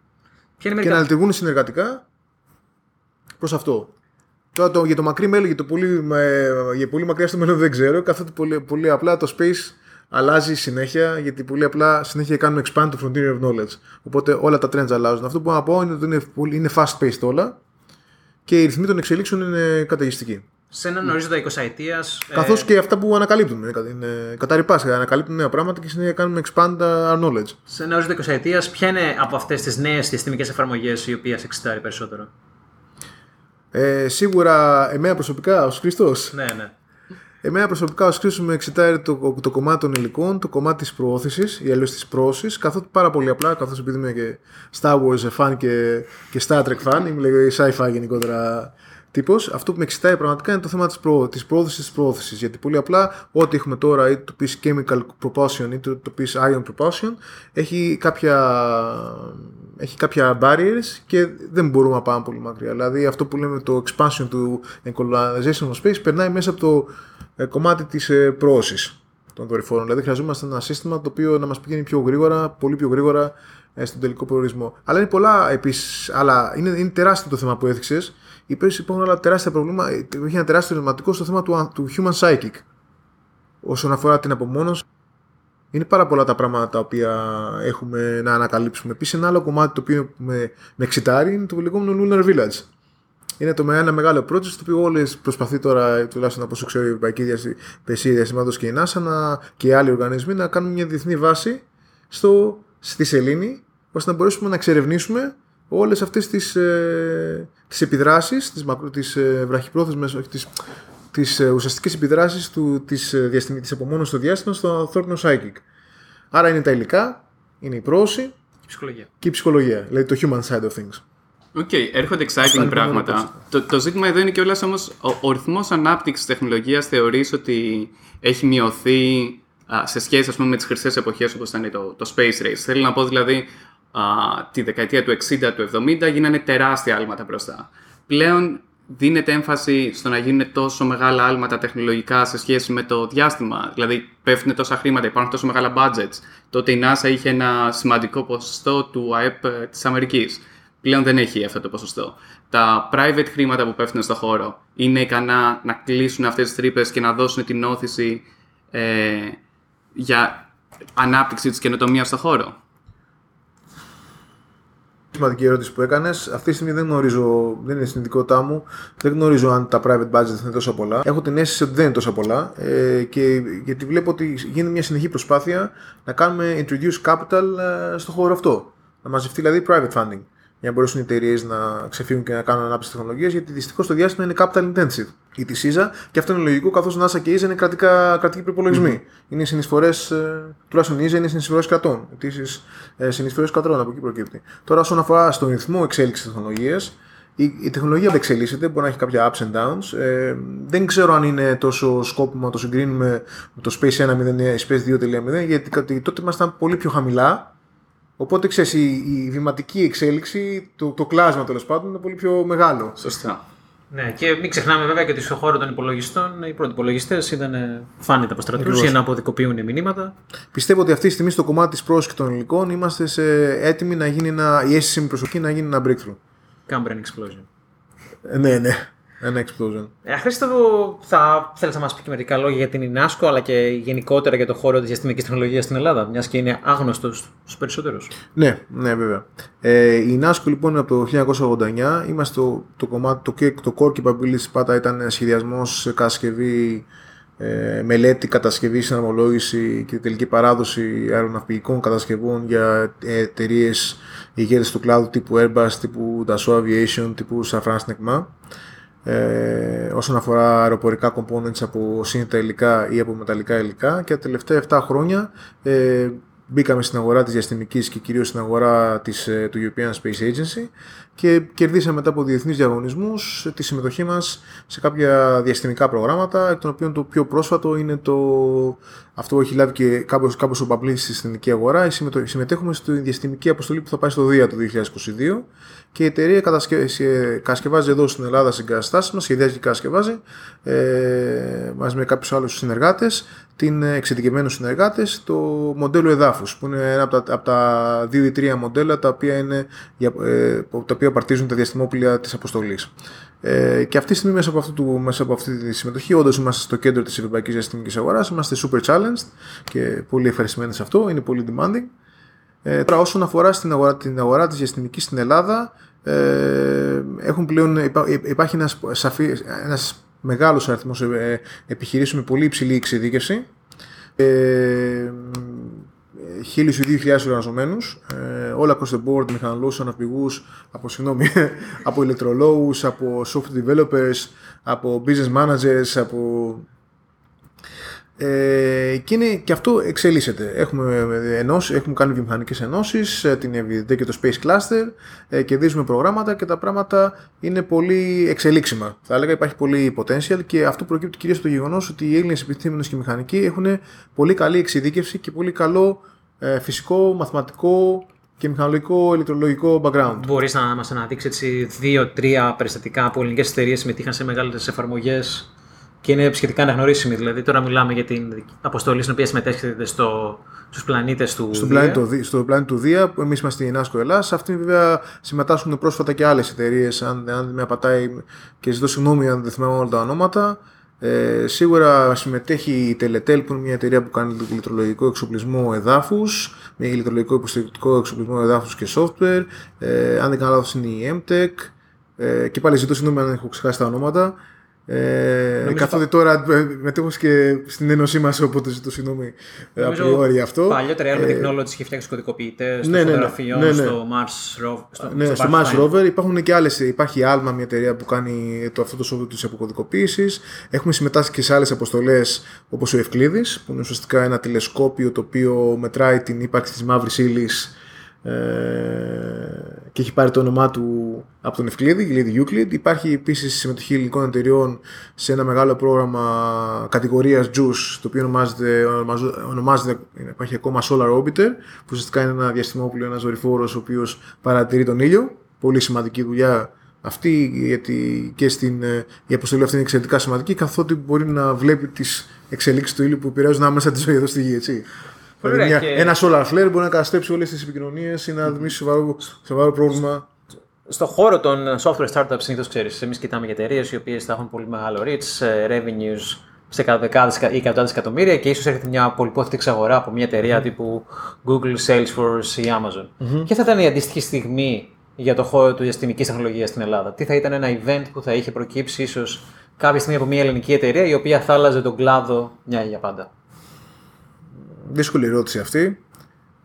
S1: Ποια είναι
S2: και να
S1: μερικά...
S2: λειτουργούν συνεργατικά προς αυτό. Τώρα το, για το μακρύ μέλλον, για το πολύ, ε, για πολύ μακριά στο μέλλον δεν ξέρω, καθότι πολύ, πολύ απλά το space αλλάζει συνέχεια, γιατί πολύ απλά συνέχεια κάνουμε expand το frontier of knowledge. Οπότε όλα τα trends αλλάζουν. Αυτό που μπορώ να πω είναι ότι είναι, πολύ- είναι fast paced όλα και οι ρυθμοί των εξελίξεων είναι καταιγιστικοί.
S1: Σε έναν ορίζοντα 20 ετία.
S2: Καθώς και αυτά που ανακαλύπτουν. Είναι, είναι καταρρυπάς, ανακαλύπτουν νέα πράγματα και συνέχεια κάνουμε expand our knowledge.
S1: σε ένα ορίζοντα 20 ετία, ποια είναι από αυτές τις νέες διαστημικέ εφαρμογές η οποία σε εξητάρει περισσότερο;
S2: Ε, σίγουρα εμένα προσωπικά, ω Χριστός,
S1: Ναι, ναι.
S2: Εμένα προσωπικά ως Χρήστος με εξητάρει το, το κομμάτι των υλικών, το κομμάτι της προώθησης ή αλλιώς της πρόωσης, καθότι πάρα πολύ απλά, καθώς επειδή είμαι και Star Wars fan και, και Star Trek fan, είμαι λίγο sci-fi γενικότερα τύπος. Αυτό που με εξητάει πραγματικά είναι το θέμα της προ, της πρόθεση της πρόθεση. Γιατί πολύ απλά, ό,τι έχουμε τώρα, είτε το πεις chemical propulsion, είτε το πεις ion propulsion, έχει κάποια, έχει κάποια barriers και δεν μπορούμε να πάμε πολύ μακριά. Δηλαδή, αυτό που λέμε το expansion του encolorization of space περνάει μέσα από το ε, κομμάτι της ε, πρόωση των δορυφόρων. Δηλαδή, χρειαζόμαστε ένα σύστημα το οποίο να μας πηγαίνει πιο γρήγορα, πολύ πιο γρήγορα ε, στον τελικό προορισμό. Αλλά είναι πολλά επίσης. Αλλά είναι, είναι τεράστιο το θέμα που έθιξε. Υπάρχουν άλλα τεράστια προβλήματα. Έχει ένα τεράστιο ερωτηματικό στο θέμα του, του human psychic. Όσον αφορά την απομόνωση. Είναι πάρα πολλά τα πράγματα τα οποία έχουμε να ανακαλύψουμε. Επίσης, ένα άλλο κομμάτι το οποίο με, με εξητάρει είναι το λεγόμενο Lunar Village. Είναι το ένα μεγάλο project το οποίο όλες προσπαθεί τώρα, τουλάχιστον από όσο ξέρω, η Ευρωπαϊκή Υπηρεσία Διαστήματο και η NASA να, και οι άλλοι οργανισμοί να κάνουν μια διεθνή βάση στο, στη Σελήνη, ώστε να μπορέσουμε να εξερευνήσουμε όλες αυτές τις, ε, τις επιδράσεις, τις, τις ε, βραχυπρόθεσμες, όχι τις, τις ε, ουσιαστικές επιδράσεις του, της, ε, της απομόνωσης στο διάστημα στο ανθρώπινο psychic. Άρα είναι τα υλικά, είναι η πρόωση
S1: Η ψυχολογία.
S2: και η ψυχολογία, δηλαδή το human side of things.
S3: Ok, έρχονται exciting πράγματα. Το, το ζήτημα εδώ είναι κιόλας όμως ο, ο ρυθμός ανάπτυξης τεχνολογίας θεωρείς ότι έχει μειωθεί α, σε σχέση ας πούμε, με τις χρυσές εποχές όπως ήταν το, το Space Race. Θέλω να πω δηλαδή α, τη δεκαετία του 60, του 70 γίνανε τεράστια άλματα μπροστά. Πλέον δίνεται έμφαση στο να γίνουν τόσο μεγάλα άλματα τεχνολογικά σε σχέση με το διάστημα. Δηλαδή πέφτουν τόσα χρήματα, υπάρχουν τόσο μεγάλα budgets. Τότε η NASA είχε ένα σημαντικό ποσοστό του ΑΕΠ της Αμερικής. Πλέον δεν έχει αυτό το ποσοστό. Τα private χρήματα που πέφτουν στο χώρο είναι ικανά να κλείσουν αυτές τις τρύπες και να δώσουν την όθηση ε, για ανάπτυξη της καινοτομίας στο χώρο.
S2: Σημαντική ερώτηση που έκανες. Αυτή τη στιγμή δεν γνωρίζω, δεν είναι στην ειδικότητά μου, δεν γνωρίζω αν τα private budgets είναι τόσο πολλά. Έχω την αίσθηση ότι δεν είναι τόσο πολλά ε, και γιατί βλέπω ότι γίνεται μια συνεχή προσπάθεια να κάνουμε introduce capital ε, στο χώρο αυτό. Να μαζευτεί δηλαδή private funding για να μπορέσουν οι εταιρείες να ξεφύγουν και να κάνουν ανάπτυξη τεχνολογίας, γιατί δυστυχώς το διάστημα είναι capital intensive. Η τη ΣΥΖΑ και αυτό είναι λογικό, καθώς η NASA και η ΙΖΑ είναι κρατικά, κρατικοί προπολογισμοί. Mm-hmm. Είναι συνεισφορές, ε, τουλάχιστον η ΙΖΑ είναι συνεισφορές κρατών. Επίσης, ε, συνεισφορές κρατών από εκεί προκύπτει. Τώρα, όσον αφορά στον ρυθμό εξέλιξης τεχνολογίας, η, η τεχνολογία δεν εξελίσσεται, μπορεί να έχει κάποια ups and downs. Ε, δεν ξέρω αν είναι τόσο σκόπιμο να το συγκρίνουμε με το Space 1.0 ή Space 2.0, γιατί τότε ήμασταν πολύ πιο χαμηλά Οπότε ξέρεις, η, η βηματική εξέλιξη, το, το κλάσμα τέλος πάντων είναι πολύ πιο μεγάλο.
S3: Σωστά.
S1: Ναι, και μην ξεχνάμε βέβαια και ότι στον χώρο των υπολογιστών οι πρώτοι υπολογιστές ήταν φάνητα από στρατιωτικού για να αποδικοποιούν μηνύματα.
S2: Πιστεύω ότι αυτή τη στιγμή στο κομμάτι της πρόσκληση των υλικών είμαστε σε έτοιμοι να γίνει ένα, η αίσθηση με προσοχή να γίνει ένα breakthrough.
S1: Cambrian explosion.
S2: Ε, ναι, ναι. Ένα explosion.
S1: Ε, Χρήστο, θα θέλεις να μας πεις και μερικά λόγια για την ΙΝΑΣΚΟ αλλά και γενικότερα για το χώρο της διαστημικής τεχνολογίας στην Ελλάδα, μιας και είναι άγνωστος στους περισσότερους.
S2: Ναι, ναι, βέβαια. Ε, η ΙΝΑΣΚΟ λοιπόν είναι από το 1989. Είμαστε το, το κομμάτι, το, το core capability πάτα ήταν σχεδιασμός, κατασκευή, ε, μελέτη, κατασκευή, συναρμολόγηση και τελική παράδοση αεροναυπηγικών κατασκευών για εταιρείες ηγέτες του κλάδου τύπου Airbus, τύπου Dassault Aviation, τύπου Safran Snecma ε, όσον αφορά αεροπορικά components από σύνθετα υλικά ή από μεταλλικά υλικά και τα τελευταία 7 χρόνια ε, μπήκαμε στην αγορά της διαστημικής και κυρίως στην αγορά της, ε, του European Space Agency και κερδίσαμε μετά από διεθνείς διαγωνισμούς τη συμμετοχή μας σε κάποια διαστημικά προγράμματα, εκ των οποίων το πιο πρόσφατο είναι το, αυτό που έχει λάβει και κάπως, κάπως ο Παπλής στη εθνική αγορά. Συμμετέχουμε στη διαστημική αποστολή που θα πάει στο ΔΙΑ το 2022 και η εταιρεία κατασκευάζει εδώ στην Ελλάδα συγκαταστάσει μας, σχεδιάζει και κατασκευάζει ε, μαζί με κάποιους άλλους συνεργάτες, την εξειδικευμένους συνεργάτες, το μοντέλο εδάφους, που είναι ένα από τα, από τα δύο ή τρία μοντέλα τα οποία, είναι, ε, τα οποία παρτίζουν τα διαστημόπλια της αποστολής. Ε, και αυτή τη στιγμή, μέσα από, αυτού του, μέσα από αυτή τη συμμετοχή, όντως είμαστε στο κέντρο της Ευρωπαϊκής Διαστημικής Αγοράς, είμαστε super challenged και πολύ ευχαριστημένοι σε αυτό, είναι πολύ demanding. Ε, τώρα όσον αφορά στην αγορά, την αγορά της διαστημικής στην Ελλάδα ε, έχουν πλέον, υπάρχει ένας, σαφή, ένας μεγάλος αριθμός ε, επιχειρήσεων με πολύ υψηλή εξειδίκευση. Ε, χίλιους ή δύο χιλιάδες οργανωμένους ε, όλα across the board, μηχανολόγους, αναπηγούς από, συγγνώμη, από ηλεκτρολόγους, από software developers, από business managers, από Ε, και, είναι, και αυτό εξελίσσεται. Έχουμε, ενώσεις, έχουμε κάνει βιομηχανικές ενώσεις, ε, την EVD και το Space Cluster, ε, κερδίζουμε προγράμματα και τα πράγματα είναι πολύ εξελίξιμα. Θα έλεγα υπάρχει πολύ potential και αυτό προκύπτει κυρίως από το γεγονός ότι οι Έλληνες επιστήμονες και μηχανικοί έχουν πολύ καλή εξειδίκευση και πολύ καλό ε, φυσικό, μαθηματικό και μηχανολογικό ηλεκτρολογικό background.
S1: Μπορείς να μας αναδείξεις έτσι δύο-τρία περιστατικά που ελληνικές εταιρείες συμμετείχαν σε μεγάλε εφαρμογές; Και είναι σχετικά αναγνωρίσιμη. Δηλαδή, τώρα μιλάμε για την αποστολή στην οποία συμμετέχετε στο, στους πλανήτες του
S2: Στον
S1: Δία.
S2: πλανήτη, του Δι- στο πλανήτη του Δία, που εμείς είμαστε η Νάσκο Ελλάς. Σε αυτήν βέβαια συμμετάσχουν πρόσφατα και άλλες εταιρείες, αν, αν με απατάει και ζητώ συγγνώμη αν δεν θυμάμαι όλα τα ονόματα. Ε, σίγουρα συμμετέχει η Teletel που είναι μια εταιρεία που κάνει ηλεκτρολογικό εξοπλισμό εδάφους, με ηλεκτρολογικό υποστηρικτικό εξοπλισμό εδάφους και software. Ε, αν δεν κάνω λάθος είναι η MTech. Ε, και πάλι ζητώ συγγνώμη αν έχω ξεχάσει τα ονόματα. Ε, καθότι τώρα ε, μετέχω και στην ένωσή μας, οπότε ζητώ συγγνώμη ε, απριόρι αυτό.
S1: Παλιότερα η Alma
S2: Ε,
S1: Technologies είχε φτιάξει κωδικοποιητές
S2: ναι, ναι, ναι.
S1: φωτογραφιών
S2: Ναι, ναι.
S1: στο Mars Rover. Στο,
S2: Ναι, στο Mars Rover υπάρχουν και άλλες. Υπάρχει η Alma, μια εταιρεία που κάνει το, αυτό το software της αποκωδικοποίησης. Έχουμε συμμετάσχει και σε άλλες αποστολές όπως ο Ευκλήδης, που είναι ουσιαστικά ένα τηλεσκόπιο το οποίο μετράει την ύπαρξη της μαύρης ύλης ε, και έχει πάρει το όνομά του από τον Ευκλήδη, Γλίδη Euclid. Υπάρχει επίσης συμμετοχή ελληνικών εταιριών σε ένα μεγάλο πρόγραμμα κατηγορίας JUICE, το οποίο ονομάζεται, ονομάζω- ονομάζεται υπάρχει ακόμα Solar Orbiter, που ουσιαστικά είναι ένα διαστημόπλαιο, ένας δορυφόρος ο οποίος παρατηρεί τον ήλιο. Πολύ σημαντική δουλειά αυτή, γιατί και στην, ε, η αποστολή αυτή είναι εξαιρετικά σημαντική, καθότι μπορεί να βλέπει τις εξελίξεις του ήλιου που επηρεάζουν άμεσα τη ζωή εδώ στη γη. Έτσι.
S1: Ωραία,
S2: Δηλαδή, μια-
S1: και-
S2: Ένα solar flare μπορεί να καταστρέψει όλες τις επικοινωνίες ή να δημιουργήσει σοβαρό, σοβαρό πρόβλημα.
S1: Στον χώρο των software startups συνήθως ξέρεις, εμείς κοιτάμε για εταιρείες οι οποίες θα έχουν πολύ μεγάλο reach, ε, revenues σε δεκάδες ή εκατοντάδες εκατομμύρια και ίσως έρχεται μια πολυπόθητη εξαγορά από μια εταιρεία τύπου Google, Salesforce ή Amazon. Ποια θα ήταν η αντίστοιχη στιγμή για το χώρο του διαστημική τεχνολογίας στην Ελλάδα, Τι θα ήταν ένα event που θα είχε προκύψει ίσως κάποια στιγμή από μια ελληνική εταιρεία η οποία θα άλλαζε τον κλάδο μια για πάντα.
S2: Δύσκολη ερώτηση αυτή.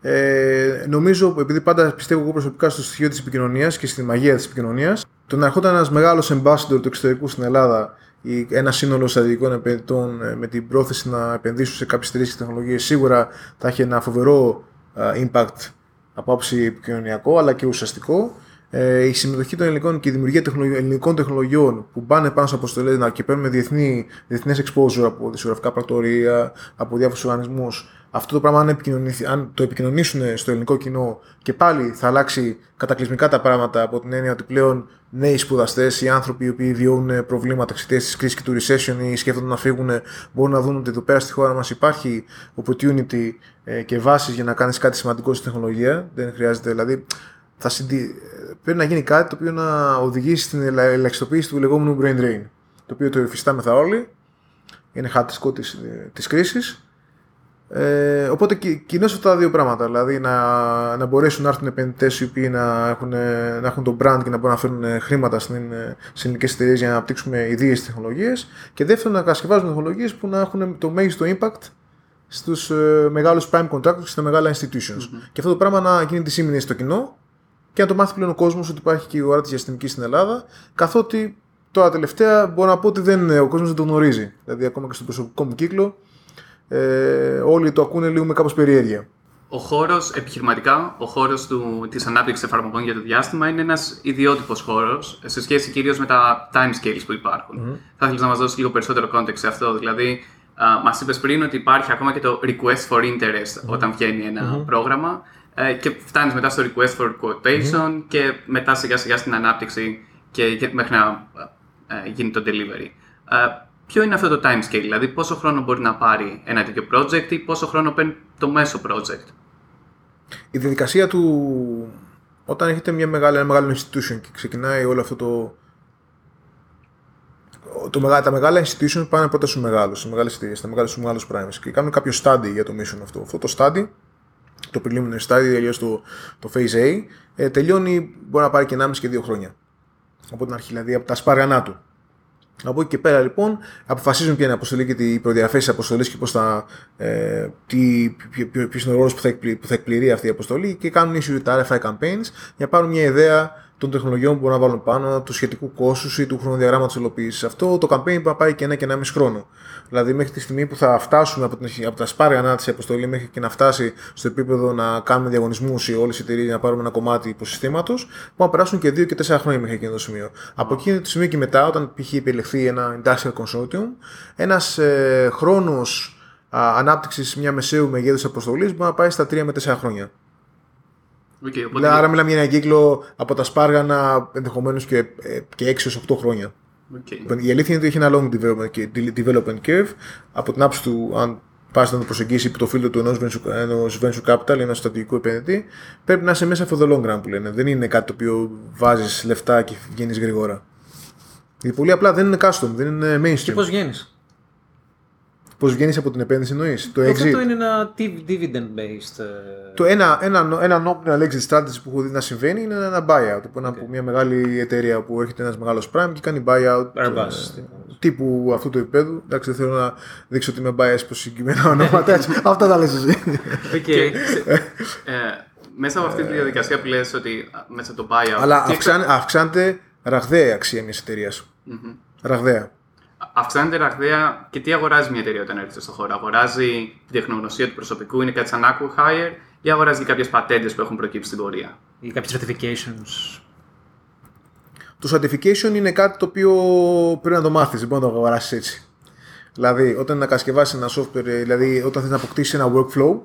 S2: Ε, νομίζω, επειδή πάντα πιστεύω εγώ προσωπικά στο στοιχείο της επικοινωνίας και στη μαγεία της επικοινωνίας, το να ερχόταν ένας μεγάλος ambassador του εξωτερικού στην Ελλάδα ή ένα σύνολο στρατηγικών επενδυτών ε, με την πρόθεση να επενδύσουν σε κάποιες εταιρείες και τεχνολογίες, σίγουρα θα έχει ένα φοβερό α, impact από άψη επικοινωνιακό αλλά και ουσιαστικό. Ε, η συμμετοχή των ελληνικών και η δημιουργία τεχνολογι- ελληνικών τεχνολογιών που πάνε πάνω σε αποστολές και παίρνουν διεθνή, διεθνές exposure από δισογραφικά πρακτορία, από διάφορους οργανισμούς. Αυτό το πράγμα, αν, επικοινωνηθεί- αν το επικοινωνήσουν στο ελληνικό κοινό και πάλι θα αλλάξει κατακλυσμικά τα πράγματα από την έννοια ότι πλέον νέοι σπουδαστές, οι άνθρωποι οι οποίοι βιώνουν προβλήματα εξαιτίας της κρίσης και του recession ή σκέφτονται να φύγουν, μπορούν να δουν ότι εδώ πέρα στη χώρα μας υπάρχει opportunity ε, και βάσεις για να κάνεις κάτι σημαντικό στη τεχνολογία. Δεν χρειάζεται δηλαδή. Θα συντι... Πρέπει να γίνει κάτι το οποίο να οδηγήσει στην ελα- ελαχιστοποίηση του λεγόμενου brain drain. Το οποίο το υφιστάμεθα όλοι. Είναι χαρακτηριστικό της της κρίσης. Ε, οπότε κι- κοινώς αυτά τα δύο πράγματα. Δηλαδή να, να μπορέσουν να έρθουν επενδυτές οι οποίοι να έχουν, να έχουν τον brand και να μπορούν να φέρουν χρήματα στην, σε ελληνικές εταιρείες για να αναπτύξουμε ιδέε τεχνολογίες. Και δεύτερον, να κατασκευάζουμε τεχνολογίες που να έχουν το μέγιστο impact στους ε, μεγάλους prime contractors και στα μεγάλα institutions. Και αυτό το πράγμα να γίνει τη σήμαινη στο κοινό και να το μάθει πλέον ο κόσμος ότι υπάρχει και η αγορά της διαστημικής στην Ελλάδα. Καθότι τώρα τελευταία μπορώ να πω ότι δεν, ο κόσμος δεν το γνωρίζει. Δηλαδή, ακόμα και στον προσωπικό μου κύκλο, ε, όλοι το ακούνε λίγο με κάπως περιέργεια.
S3: Ο χώρος, επιχειρηματικά, ο χώρος της ανάπτυξης εφαρμογών για το διάστημα είναι ένας ιδιότυπος χώρος σε σχέση κυρίως με τα timescales που υπάρχουν. Θα ήθελα να μας δώσεις λίγο περισσότερο context σε αυτό. Δηλαδή, μας είπες πριν ότι υπάρχει ακόμα και το request for interest όταν βγαίνει ένα πρόγραμμα ε, και φτάνεις μετά στο request for quotation και μετά σιγά σιγά στην ανάπτυξη και και μέχρι να ε, γίνει το delivery. Ε, Ποιο είναι αυτό το timescale, δηλαδή πόσο χρόνο μπορεί να πάρει ένα τέτοιο project ή πόσο χρόνο παίρνει το μέσο project;
S2: Η διαδικασία του όταν έχετε μια μεγάλη, ένα μεγάλο institution και ξεκινάει όλο αυτό το. το μεγα- τα μεγάλα institutions πάνε πρώτα στους μεγάλους, στου μεγάλες εταιρείες, στα μεγάλα στους μεγάλους primes και κάνουν κάποιο study για το mission αυτό. Αυτό το study, το preliminary study, αλλιώς το, το phase A, ε, τελειώνει, μπορεί να πάρει και 1,5 και 2 χρόνια. Από την αρχή, δηλαδή από τα σπάργανά του. Από εκεί και πέρα λοιπόν αποφασίζουν ποια είναι η αποστολή και οι προδιαθέσεις της αποστολής και πώς θα, ε, τι, ποιο, ποιο, ποιος είναι ο ρόλος που, θα εκπλη- που θα εκπληρεί αυτή η αποστολή και κάνουν issue τα RFI campaigns για να πάρουν μια ιδέα των τεχνολογιών που μπορούν να βάλουν πάνω, του σχετικού κόστους ή του χρονοδιαγράμματος υλοποίησης. Αυτό το campaign μπορεί να πάει και ένα και ένα μισό χρόνο. Δηλαδή, μέχρι τη στιγμή που θα φτάσουμε από, την, από τα σπάργανα τη αποστολή μέχρι και να φτάσει στο επίπεδο να κάνουμε διαγωνισμούς ή όλες οι εταιρείες να πάρουμε ένα κομμάτι υποσυστήματος, μπορεί να περάσουν και δύο και τέσσερα χρόνια μέχρι εκείνο το σημείο. Από εκείνο το σημείο και μετά, όταν π.χ. επιλεχθεί ένα industrial consortium, ένας ε, χρόνος ανάπτυξης μια μεσαίου μεγέθους αποστολής μπορεί να πάει στα 3 με 4 χρόνια.
S3: Okay, οπότε...
S2: Δηλαδή, άρα μιλάμε για ένα κύκλο από τα σπάργανα ενδεχομένως και, ε, και 6 8 χρόνια.
S3: Okay.
S2: Η αλήθεια είναι ότι έχει ένα long development, development curve από την άψη του, αν πας να το προσεγγίσεις υπό το φίλο του ενός venture, venture capital, ενός στρατηγικού επενδυτή, πρέπει να είσαι μέσα από το long run που λένε. Δεν είναι κάτι το οποίο βάζεις λεφτά και βγαίνεις γρήγορα. Γιατί πολύ απλά δεν είναι custom, δεν είναι mainstream.
S1: Και πώς βγαίνεις;
S2: Πώς βγαίνεις από την επένδυση εννοείς; Το
S1: Αυτό
S2: exit;
S1: το είναι ένα dividend based. ε,
S2: Το ένα, ένα, ένα nominal exit strategy που έχω δει να συμβαίνει είναι ένα buyout. Που είναι από μια μεγάλη εταιρεία που έρχεται ένας μεγάλος prime και κάνει buyout.
S1: Airbus,
S2: ε,
S1: τύπου.
S2: τύπου αυτού του επίπεδου. Εντάξει, δεν θέλω να δείξω ότι είμαι biased προς συγκεκριμένα ονόματα. έτσι. Αυτά τα λες εσύ.
S3: Και, ξε- ε, μέσα από αυτή τη διαδικασία που λες ότι α, μέσα από το buyout.
S2: Αλλά
S3: τι
S2: αυξάν, αυξάνεται ραγδαία η αξία μιας εταιρείας. Ραγδαία.
S3: Αυξάνεται ραγδαία και τι αγοράζει μια εταιρεία όταν έρχεται στο χώρο. Αγοράζει την τεχνογνωσία του προσωπικού, είναι κάτι σαν acqui-hire ή αγοράζει κάποιες πατέντες που έχουν προκύψει στην πορεία.
S1: ή κάποιες certifications.
S2: Το certification είναι κάτι το οποίο πρέπει να το μάθεις, δεν μπορεί να το αγοράσεις έτσι. Δηλαδή, όταν να κατασκευάσεις ένα software, δηλαδή όταν θες να αποκτήσεις ένα workflow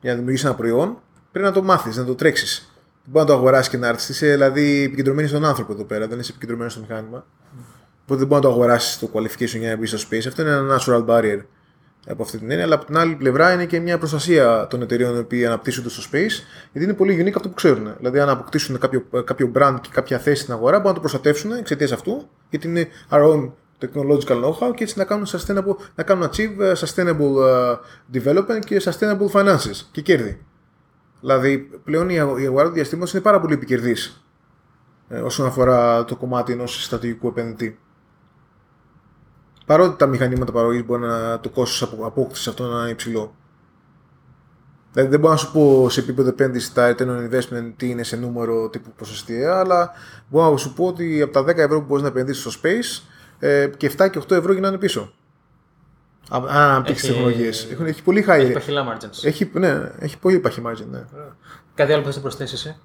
S2: για να δημιουργήσεις ένα προϊόν, πρέπει να το μάθεις, να το τρέξεις. Δεν μπορεί να το αγοράσεις και να έρθεις. Είσαι δηλαδή επικεντρωμένη στον άνθρωπο εδώ πέρα, δεν είσαι επικεντρωμένος στο μηχάνημα. Οπότε δεν μπορεί να το αγοράσεις το qualification για να μπεις στο space. Αυτό είναι ένα natural barrier από αυτή την έννοια. Αλλά από την άλλη πλευρά είναι και μια προστασία των εταιρείων οι οποίοι αναπτύσσονται στο space, γιατί είναι πολύ unique αυτό που ξέρουν. Δηλαδή, αν αποκτήσουν κάποιο, κάποιο brand και κάποια θέση στην αγορά, μπορούν να το προστατεύσουν εξαιτίας αυτού, γιατί είναι our own technological know-how και έτσι να κάνουν, sustainable, να κάνουν achieve uh, sustainable uh, development και sustainable finances και κέρδη. Δηλαδή, πλέον η αγο- η αγορά του διαστήματος είναι πάρα πολύ επικερδής ε, όσον αφορά το κομμάτι ενός στρατηγικού επενδυτή. Παρότι τα μηχανήματα παραγωγής μπορεί να το κόστος απόκτησης αυτό να είναι υψηλό. Δηλαδή δεν μπορώ να σου πω σε επίπεδο επένδυσης τα return on investment τι είναι σε νούμερο τύπου ποσοστιαία, αλλά μπορώ να σου πω ότι από τα 10 ευρώ που μπορείς να επενδύσεις στο space ε, και 7 και 8 ευρώ γυρνάνε πίσω. Α- Αν αναπτύξει
S1: Έχει-
S2: τεχνολογίες. Έχει, έχει πολύ high.
S1: Έχει παχυλά margins.
S2: Έχει, ναι, έχει πολύ παχύ margin. Ναι.
S1: Κάτι άλλο που θα προσθέσει εσύ;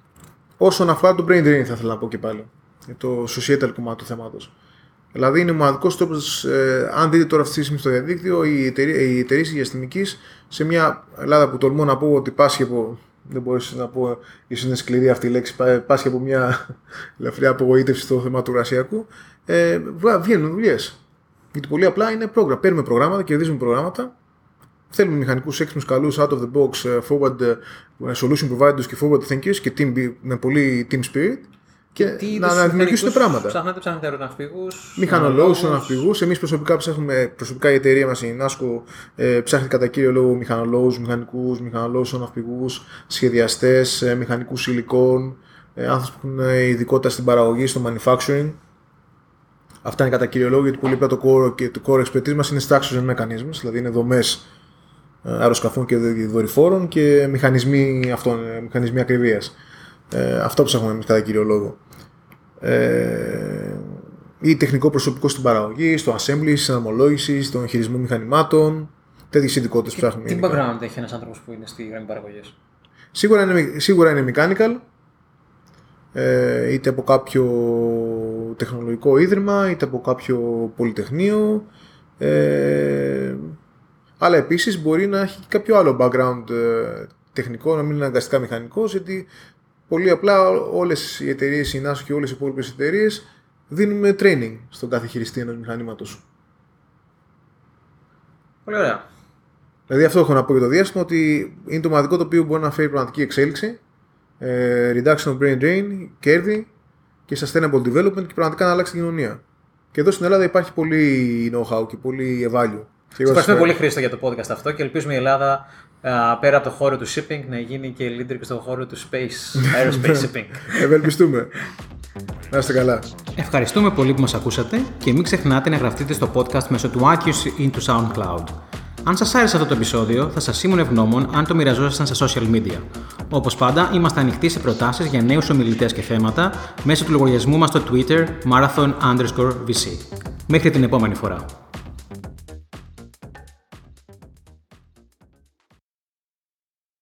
S2: Όσον αφορά το brain drain, θα ήθελα να πω και πάλι. Για το societal κομμάτι του θέματος. Δηλαδή είναι ο μοναδικός τρόπος, ε, αν δείτε τώρα αυτή τη στιγμή στο διαδίκτυο, οι εταιρείε οι εταιρείες διαστημικής σε μια Ελλάδα που τολμώ να πω ότι πάσχει από. Δεν μπορείς να πω, ίσως είναι σκληρή αυτή η λέξη, πά- πάσχει από μια ελαφριά απογοήτευση στο θέμα του εργασιακού. Ε, βγα- βγαίνουν δουλειές. Γιατί πολύ απλά είναι πρόγραμμα. Παίρνουμε προγράμματα, κερδίζουμε προγράμματα, Θέλουμε μηχανικούς έξυπνους, καλούς, out of the box, ε, forward ε, solution providers και forward thinkers και team, build- με πολύ team spirit και
S1: Τι
S2: να,
S1: είδους
S2: να δημιουργήσουν
S1: μηχανικούς
S2: πράγματα.
S1: Ψάχνετε, ψάχνετε αεροναυπηγούς.
S2: Μηχανολόγους, ναυπηγού. Εμείς προσωπικά ψάχνουμε, προσωπικά η εταιρεία μας η NASCO ε, ψάχνει κατά κύριο λόγο μηχανολόγους, μηχανικούς, μηχανολόγους, ναυπηγού, σχεδιαστές, ε, μηχανικούς υλικών, ε, άνθρωποι που έχουν ε, ειδικότητα στην παραγωγή, στο manufacturing. Αυτά είναι κατά κύριο λόγο γιατί πολύ απλά το core, και το core expertise μας είναι structures and mechanisms, δηλαδή είναι δομές αεροσκαφών και δορυφόρων και μηχανισμοί, αυτών, ε, μηχανισμοί ακριβίας. Ε, αυτό ψάχνουμε εμείς κατά κύριο λόγο. Ε, ή τεχνικό προσωπικό στην παραγωγή, στο assembly, στην αναμολόγηση, στον χειρισμό μηχανημάτων. Τέτοιες ειδικότητες ψάχνουμε.
S1: Τι
S2: γενικά.
S1: background έχει ένας άνθρωπος που είναι στη γραμμή παραγωγής;
S2: Σίγουρα είναι, σίγουρα είναι mechanical, ε, είτε από κάποιο τεχνολογικό ίδρυμα, είτε από κάποιο πολυτεχνείο. Ε, αλλά επίσης μπορεί να έχει και κάποιο άλλο background ε, τεχνικό, να μην είναι αναγκαστικά μηχανικός, γιατί πολύ απλά όλες οι εταιρείες, η NASA και όλες οι υπόλοιπες εταιρείες δίνουμε training στον κάθε χειριστή ενός μηχανήματος.
S1: Πολύ ωραία.
S2: Δηλαδή αυτό έχω να πω για το διάστημα ότι είναι το μοναδικό το οποίο μπορεί να φέρει πραγματική εξέλιξη, ε, reduction of brain drain, κέρδη και sustainable development και πραγματικά να αλλάξει την κοινωνία. Και εδώ στην Ελλάδα υπάρχει πολύ know-how και πολύ value.
S1: Σας ευχαριστούμε πολύ Χρήστο για το podcast αυτό και ελπίζουμε η Ελλάδα α, πέρα από το χώρο του shipping να γίνει και leader και στον χώρο του space, aerospace shipping.
S2: Ευελπιστούμε. Να είστε καλά.
S1: Ευχαριστούμε πολύ που μας ακούσατε και μην ξεχνάτε να γραφτείτε στο podcast μέσω του iTunes ή του SoundCloud. Αν σας άρεσε αυτό το επεισόδιο, θα σας ήμουν ευγνώμων αν το μοιραζόσασταν στα social media. Όπως πάντα, είμαστε ανοιχτοί σε προτάσεις για νέους ομιλητές και θέματα μέσω του λογαριασμού μας στο Twitter marathon underscore VC. Μέχρι την επόμενη φορά.